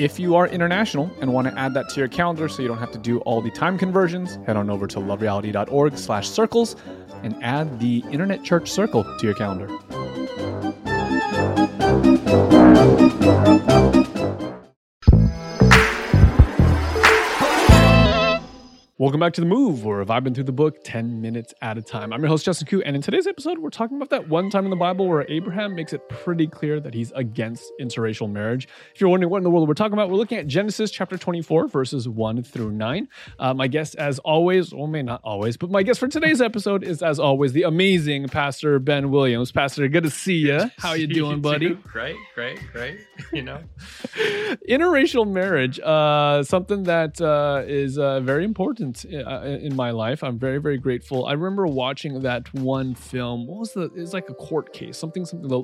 If you are international and want to add that to your calendar so you don't have to do all the time conversions, head on over to lovereality.org slash circles and add the Internet Church Circle to your calendar. Welcome back to The Move, where I've been through the book 10 minutes at a time. I'm your host, Justin Khoe, and in today's episode, we're talking about that one time in the Bible where Abraham makes it pretty clear that he's against interracial marriage. If you're wondering what in the world we're talking about, we're looking at Genesis chapter 24, verses 1 through 9. Uh, my guest, as always, well, may not always, but my guest for today's episode is, as always, the amazing Pastor Ben Williams. Pastor, good to see you. How you doing, buddy? Great, great, great. You know, interracial marriage uh something that uh is uh very important uh, in my life i'm very very grateful. I remember watching that one film. What was the it was like a court case something something the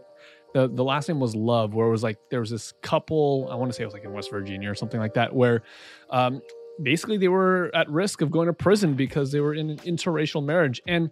the, the last name was love where it was like there was this couple i want to say it was like in west virginia or something like that where um basically they were at risk of going to prison because they were in an interracial marriage. And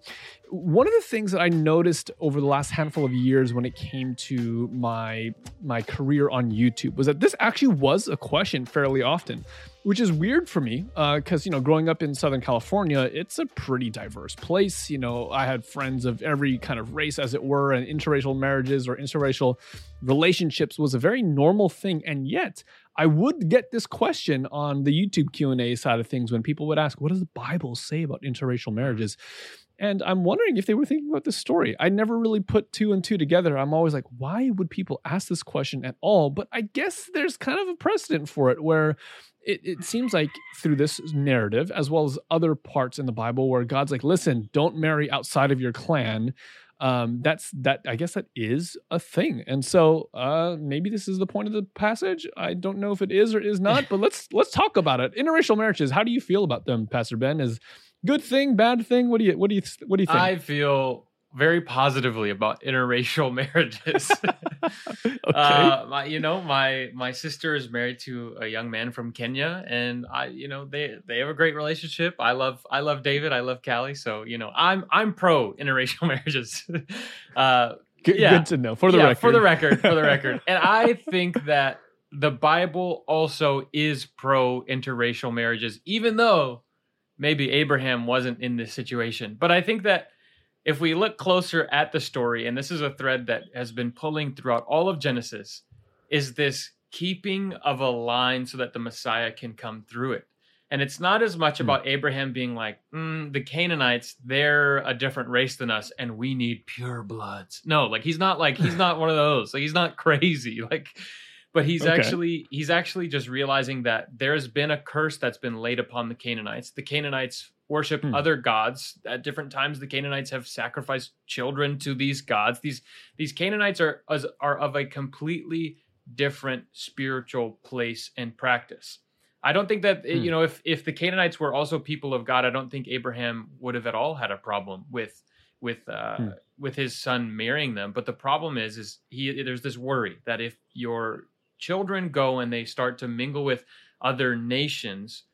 one of the things that i noticed over the last handful of years when it came to my my career on youtube was that this actually was a question fairly often which is weird for me uh, because you know growing up in southern california it's a pretty diverse place. You know i had friends of every kind of race as it were and interracial marriages or interracial relationships was a very normal thing. And yet I would get this question on the YouTube Q&A side of things when people would ask, what does the Bible say about interracial mm-hmm. marriages? And I'm wondering if they were thinking about this story. I never really put two and two together. I'm always like, why would people ask this question at all? But I guess there's kind of a precedent for it where it, it seems like through this narrative, as well as other parts in the Bible, where God's like, listen, don't marry outside of your clan um that's that i guess that is a thing and so uh maybe this is the point of the passage i don't know if it is or is not but let's let's talk about it. Interracial marriages how do you feel about them pastor ben? Is good thing bad thing? What do you what do you what do you think? I feel very positively about interracial marriages. okay uh, my, you know, my my sister is married to a young man from Kenya, and I, you know, they they have a great relationship. I love I love David. I love Callie. So you know, I'm I'm pro interracial marriages. uh, good, yeah. good to know for the yeah, record for the record, for the record. And I think that the Bible also is pro interracial marriages, even though maybe Abraham wasn't in this situation. But I think that if we look closer at the story, and this is a thread that has been pulling throughout all of Genesis, is this keeping of a line so that the Messiah can come through it. And it's not as much Hmm. about Abraham being like, mm, the Canaanites, they're a different race than us, and we need pure bloods. No, like he's not like he's not one of those. Like he's not crazy. Like, but he's Okay. actually he's actually just realizing that there's been a curse that's been laid upon the Canaanites. The Canaanites worship Hmm. other gods at different times. The Canaanites have sacrificed children to these gods. These these Canaanites are as- are of a completely different spiritual place and practice. I don't think that Hmm. you know if if the Canaanites were also people of God, I don't think Abraham would have at all had a problem with with uh, Hmm. with his son marrying them. But the problem is is he there's this worry that if your children go and they start to mingle with other nations,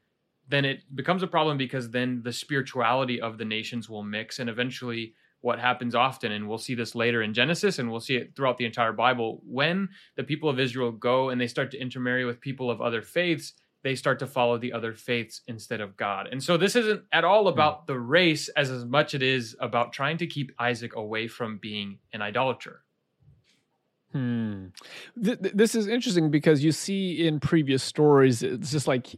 then it becomes a problem because then the spirituality of the nations will mix and eventually what happens often and we'll see this later in Genesis and we'll see it throughout the entire Bible when the people of Israel go and they start to intermarry with people of other faiths they start to follow the other faiths instead of God. And so this isn't at all about the race as much as much it is about trying to keep Isaac away from being an idolater. Hmm. Th- th- this is interesting because you see in previous stories, it's just like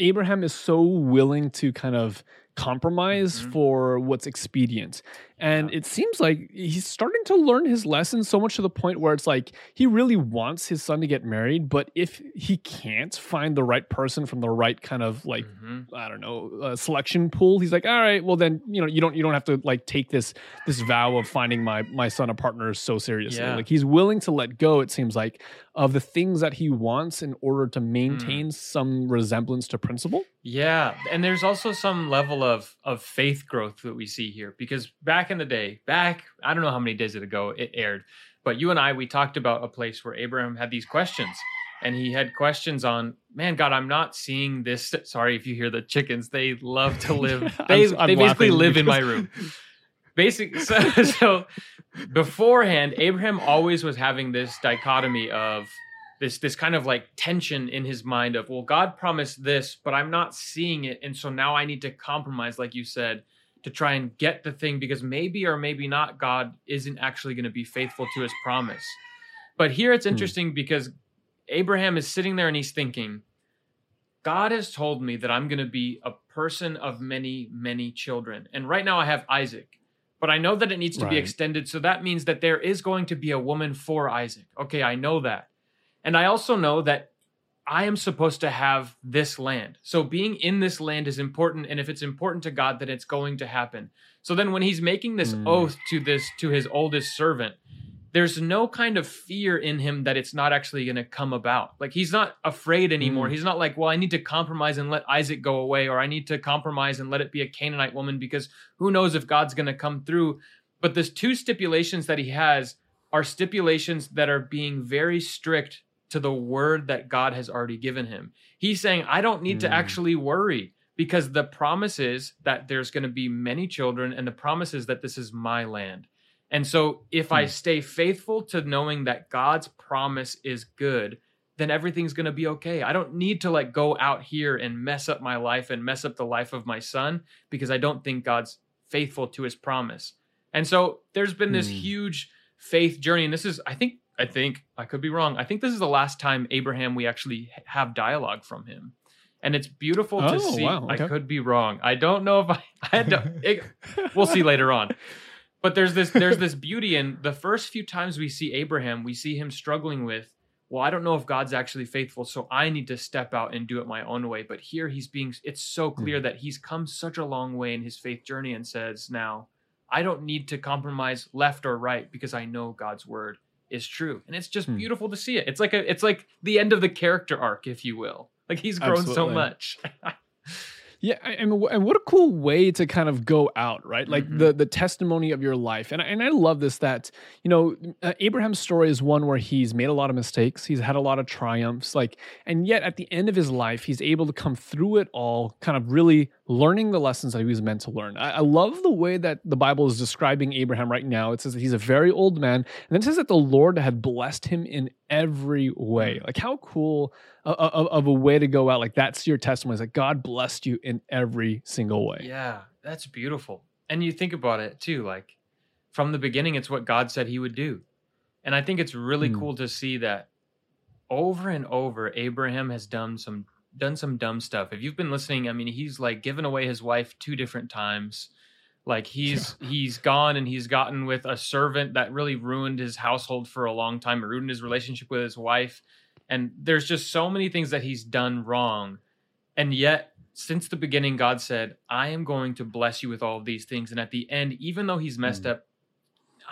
Abraham is so willing to kind of compromise Mhm. for what's expedient. And Yeah. it seems like he's starting to learn his lesson so much to the point where it's like he really wants his son to get married, but if he can't find the right person from the right kind of like Mhm. I don't know uh, selection pool. He's like, all right, well then you know you don't you don't have to like take this this vow of finding my my son a partner so seriously. Yeah. Like he's willing to let go. It seems like of the things that he wants in order to maintain Hmm. some resemblance to principle. Yeah, and there's also some level of of faith growth that we see here because back in the day, back I don't know how many days ago it aired, but you and I we talked about a place where Abraham had these questions and he had questions on, man, God, I'm not seeing this. Sorry if you hear the chickens; they love to live. I'm They s- I'm they basically live in my room. Basic. So, so beforehand, Abraham always was having this dichotomy of this this kind of like tension in his mind of well god promised this but i'm not seeing it and so now i need to compromise like you said to try and get the thing because maybe or maybe not god isn't actually going to be faithful to his promise. But here it's Hmm. interesting because abraham is sitting there and he's thinking god has told me that i'm going to be a person of many many children and right now i have isaac but i know that it needs to be extended so that means that there is going to be a woman for isaac. Okay i know that and I also know that I am supposed to have this land. So being in this land is important. And if it's important to God, then it's going to happen. So then when he's making this Mm. oath to this to his oldest servant, there's no kind of fear in him that it's not actually going to come about. Like he's not afraid anymore. Mm. He's not like, well, I need to compromise and let Isaac go away, or I need to compromise and let it be a Canaanite woman because who knows if God's going to come through. But there's two stipulations that he has are stipulations that are being very strict to the word that God has already given him. He's saying, I don't need to Mm. actually worry because the promise is that there's going to be many children, and the promise is that this is my land. And so, if I Hmm. stay faithful to knowing that God's promise is good, then everything's going to be okay. I don't need to like go out here and mess up my life and mess up the life of my son because I don't think God's faithful to his promise. And so, there's been this Hmm. huge faith journey, and this is, I think, I think I could be wrong. I think this is the last time Abraham we actually have dialogue from him, and it's beautiful to Oh, see. wow, I could be wrong. I don't know if I. I had to, it- we'll see later on. But there's this there's this beauty in the first few times we see Abraham, we see him struggling with. Well, I don't know if God's actually faithful, so I need to step out and do it my own way. But here he's being. It's so hmm. clear that he's come such a long way in his faith journey, and says now. I don't need to compromise left or right because I know God's word is true. And it's just Hmm. beautiful to see it. It's like a it's like the end of the character arc, if you will. Like he's grown so much. Yeah, I I mean, and what a cool way to kind of go out, right? Like Mhm. the the testimony of your life, and I- and I love this. That you know, uh, Abraham's story is one where he's made a lot of mistakes, he's had a lot of triumphs, like, and yet at the end of his life, he's able to come through it all, kind of really learning the lessons that he was meant to learn. I, I love the way that the Bible is describing Abraham right now. It says that he's a very old man, and then it says that the Lord had blessed him in every way. Like, how cool of, of, of a way to go out. Like that's your testimony. Is that God blessed you in every single way. Yeah, that's beautiful. And you think about it too, like from the beginning, it's what God said he would do. And I think it's really Hmm. cool to see that over and over, Abraham has done some done some dumb stuff. If you've been listening, I mean, he's like given away his wife two different times. Like he's he's gone and he's gotten with a servant that really ruined his household for a long time, ruined his relationship with his wife. And there's just so many things that he's done wrong. And yet, since the beginning, God said, I am going to bless you with all of these things. And at the end, even though he's messed Mm. up,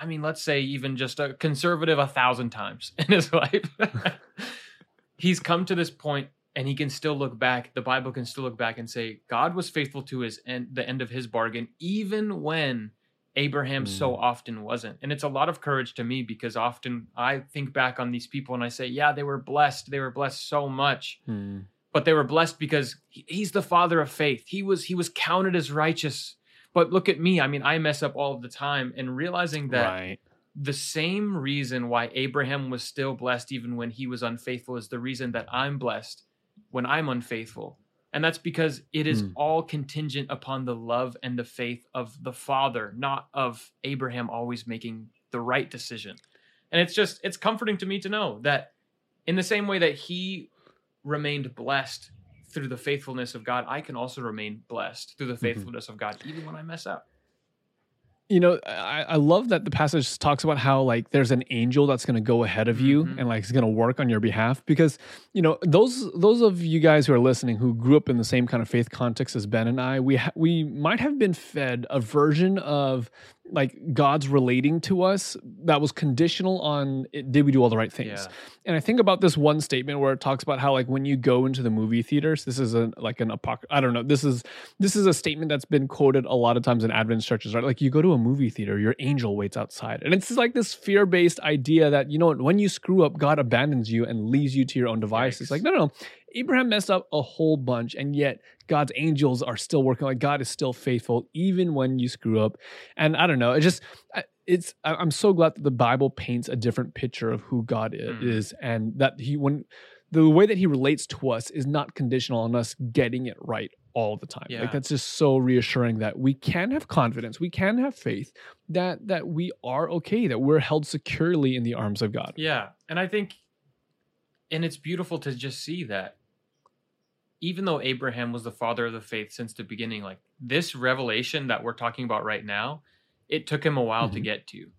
I mean, let's say even just a conservative a thousand times in his life, he's come to this point and he can still look back. The Bible can still look back and say, God was faithful to his end, the end of his bargain, even when Abraham so Mm. often wasn't. And it's a lot of courage to me because often I think back on these people and I say, yeah, they were blessed. They were blessed so much. Hmm. But but they were blessed because he- he's the father of faith. He was he was counted as righteous. But look at me. I mean, I mess up all of the time and realizing that right. the same reason why Abraham was still blessed even when he was unfaithful is the reason that I'm blessed when I'm unfaithful. And that's because it is Hmm. all contingent upon the love and the faith of the father, not of Abraham always making the right decision. And it's just, it's comforting to me to know that in the same way that he remained blessed through the faithfulness of God, I can also remain blessed through the faithfulness of God, even when I mess up. You know, I, I love that the passage talks about how like there's an angel that's going to go ahead of you Mhm. and like is going to work on your behalf because you know those those of you guys who are listening who grew up in the same kind of faith context as Ben and I, we ha- we might have been fed a version of like God's relating to us that was conditional on it, did we do all the right things. Yeah. And I think about this one statement where it talks about how like when you go into the movie theaters, this is a like an apoc I don't know. This is this is a statement that's been quoted a lot of times in Advent churches, right? Like you go to a movie theater, your angel waits outside. And it's like this fear-based idea that you know when you screw up, God abandons you and leaves you to your own devices. Yikes. Like, no, no, no. Abraham messed up a whole bunch, and yet God's angels are still working. Like God is still faithful even when you screw up. And I don't know. It just it's I'm so glad that the Bible paints a different picture of who God i- Mm. is, and that He when the way that He relates to us is not conditional on us getting it right all the time. Yeah. Like that's just so reassuring that we can have confidence, we can have faith that that we are okay, that we're held securely in the arms of God. Yeah. And I think, and it's beautiful to just see that even though Abraham was the father of the faith since the beginning, like this revelation that we're talking about right now, it took him a while to Mhm. get to.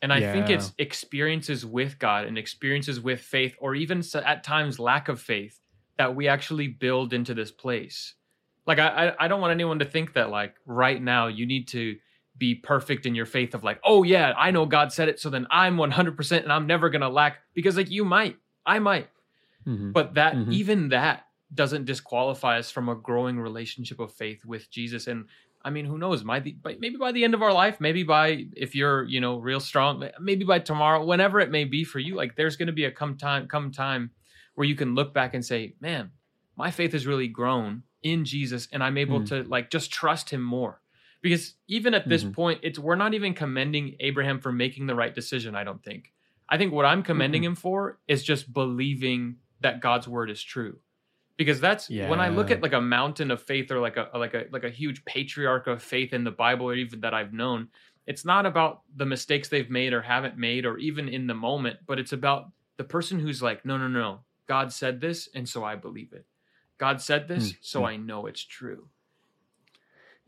And I think it's experiences with God and experiences with faith, or even at times lack of faith, that we actually build into this place. Like I, I, don't want anyone to think that like right now you need to be perfect in your faith of like, oh yeah, I know God said it, so then I'm 100% and I'm never gonna lack because like you might, I might, Mhm. but that Mhm. even that doesn't disqualify us from a growing relationship of faith with Jesus. And I mean, who knows? Might maybe by the end of our life, maybe by if you're you know real strong, maybe by tomorrow, whenever it may be for you, like there's gonna be a come time come time where you can look back and say, man, my faith has really grown in Jesus, and I'm able Mm. to like just trust Him more. Because even at this Mhm. point, it's we're not even commending Abraham for making the right decision. I don't think. I think what I'm commending him for is just believing that God's word is true. Because that's when I look at like a mountain of faith or like a like a like a huge patriarch of faith in the Bible or even that I've known, it's not about the mistakes they've made or haven't made or even in the moment, but it's about the person who's like, no, no, no, God said this, and so I believe it. God said this, Mm, so mm. I know it's true.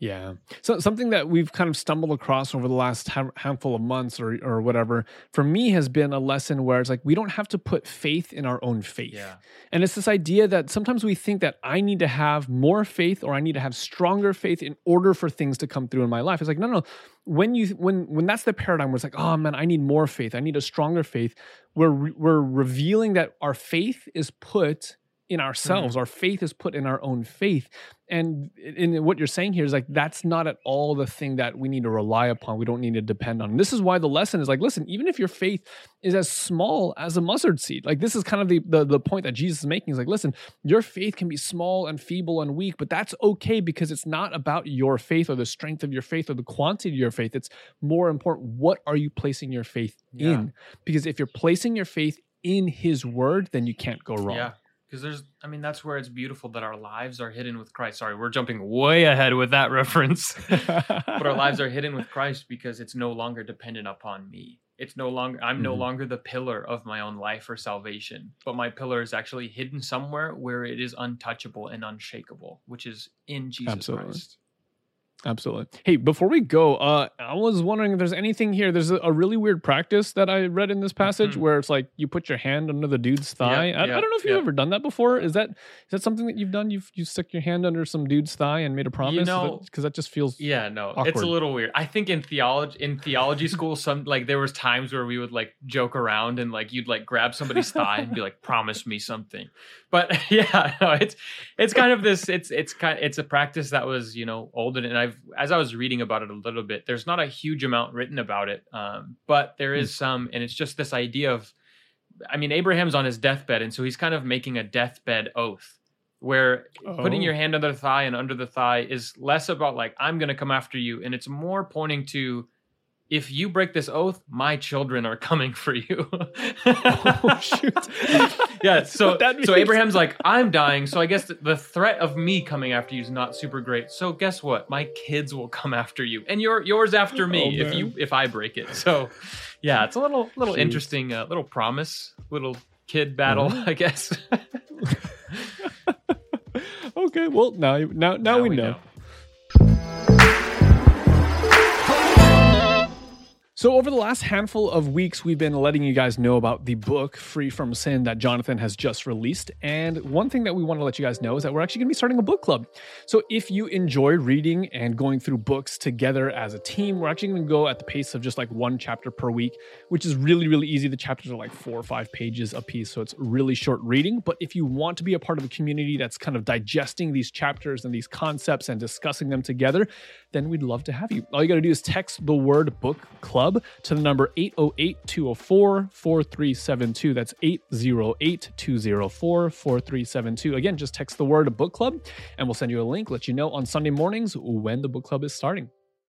Yeah. So something that we've kind of stumbled across over the last ha- handful of months or or whatever for me has been a lesson where it's like we don't have to put faith in our own faith. Yeah. And it's this idea that sometimes we think that I need to have more faith or I need to have stronger faith in order for things to come through in my life. It's like no no when you when when that's the paradigm where it's like oh man I need more faith. I need a stronger faith. We're re- we're revealing that our faith is put in mm-hmm. ourselves. Our faith is put in our own faith. And in what you're saying here is like that's not at all the thing that we need to rely upon. We don't need to depend on. And this is why the lesson is like, listen, even if your faith is as small as a mustard seed, like this is kind of the the, the point that Jesus is making is like, listen, your faith can be small and feeble and weak, but that's okay because it's not about your faith or the strength of your faith or the quantity of your faith. It's more important what are you placing your faith Yeah. in? Because if you're placing your faith in his word, then you can't go wrong. Yeah. Because there's, I mean, that's where it's beautiful that our lives are hidden with Christ. Sorry, we're jumping way ahead with that reference. but our lives are hidden with Christ because it's no longer dependent upon me. It's no longer, I'm no Mhm. longer the pillar of my own life or salvation, but my pillar is actually hidden somewhere where it is untouchable and unshakable, which is in Jesus Absolutely. Christ. Absolutely. Hey, before we go, uh, I was wondering if there's anything here. There's a, a really weird practice that I read in this passage Mhm. where it's like you put your hand under the dude's thigh. I, I don't know if you've ever done that before. Is that is that something that you've done? You've you stuck your hand under some dude's thigh and made a promise? know- because that, just feels Yeah, no, it's a little weird. I think in theology, in theology school, some like there was times where we would like joke around and like you'd like grab somebody's thigh and be like, "Promise me something." But yeah, no, it's it's kind of this. It's it's kind it's a practice that was you know older, and I've as I was reading about it a little bit. There's not a huge amount written about it, um, but there is some, and it's just this idea of, I mean, Abraham's on his deathbed, and so he's kind of making a deathbed oath where putting Oh. your hand under the thigh and under the thigh is less about like I'm going to come after you and it's more pointing to if you break this oath, my children are coming for you. Oh, shoot. yeah, so so. Abraham's like I'm dying, so I guess the, threat of me coming after you is not super great. So guess what? My kids will come after you and your yours after me Oh, if you if I break it. So yeah, it's a little little Shoot. interesting uh, little promise, little kid battle, Uh-huh. I guess. okay, well now you- now now, we, know. So, over the last handful of weeks, we've been letting you guys know about the book Free from Sin that Jonathan has just released. And one thing that we want to let you guys know is that we're actually going to be starting a book club. So, if you enjoy reading and going through books together as a team, we're actually going to go at the pace of just like one chapter per week, which is really, really easy. The chapters are like four or five pages a piece. So, it's really short reading. But if you want to be a part of a community that's kind of digesting these chapters and these concepts and discussing them together, then we'd love to have you. All you got to do is text the word book club to the number 808 204 4372. That's 808 204 4372. Again, just text the word book club and we'll send you a link, let you know on Sunday mornings when the book club is starting.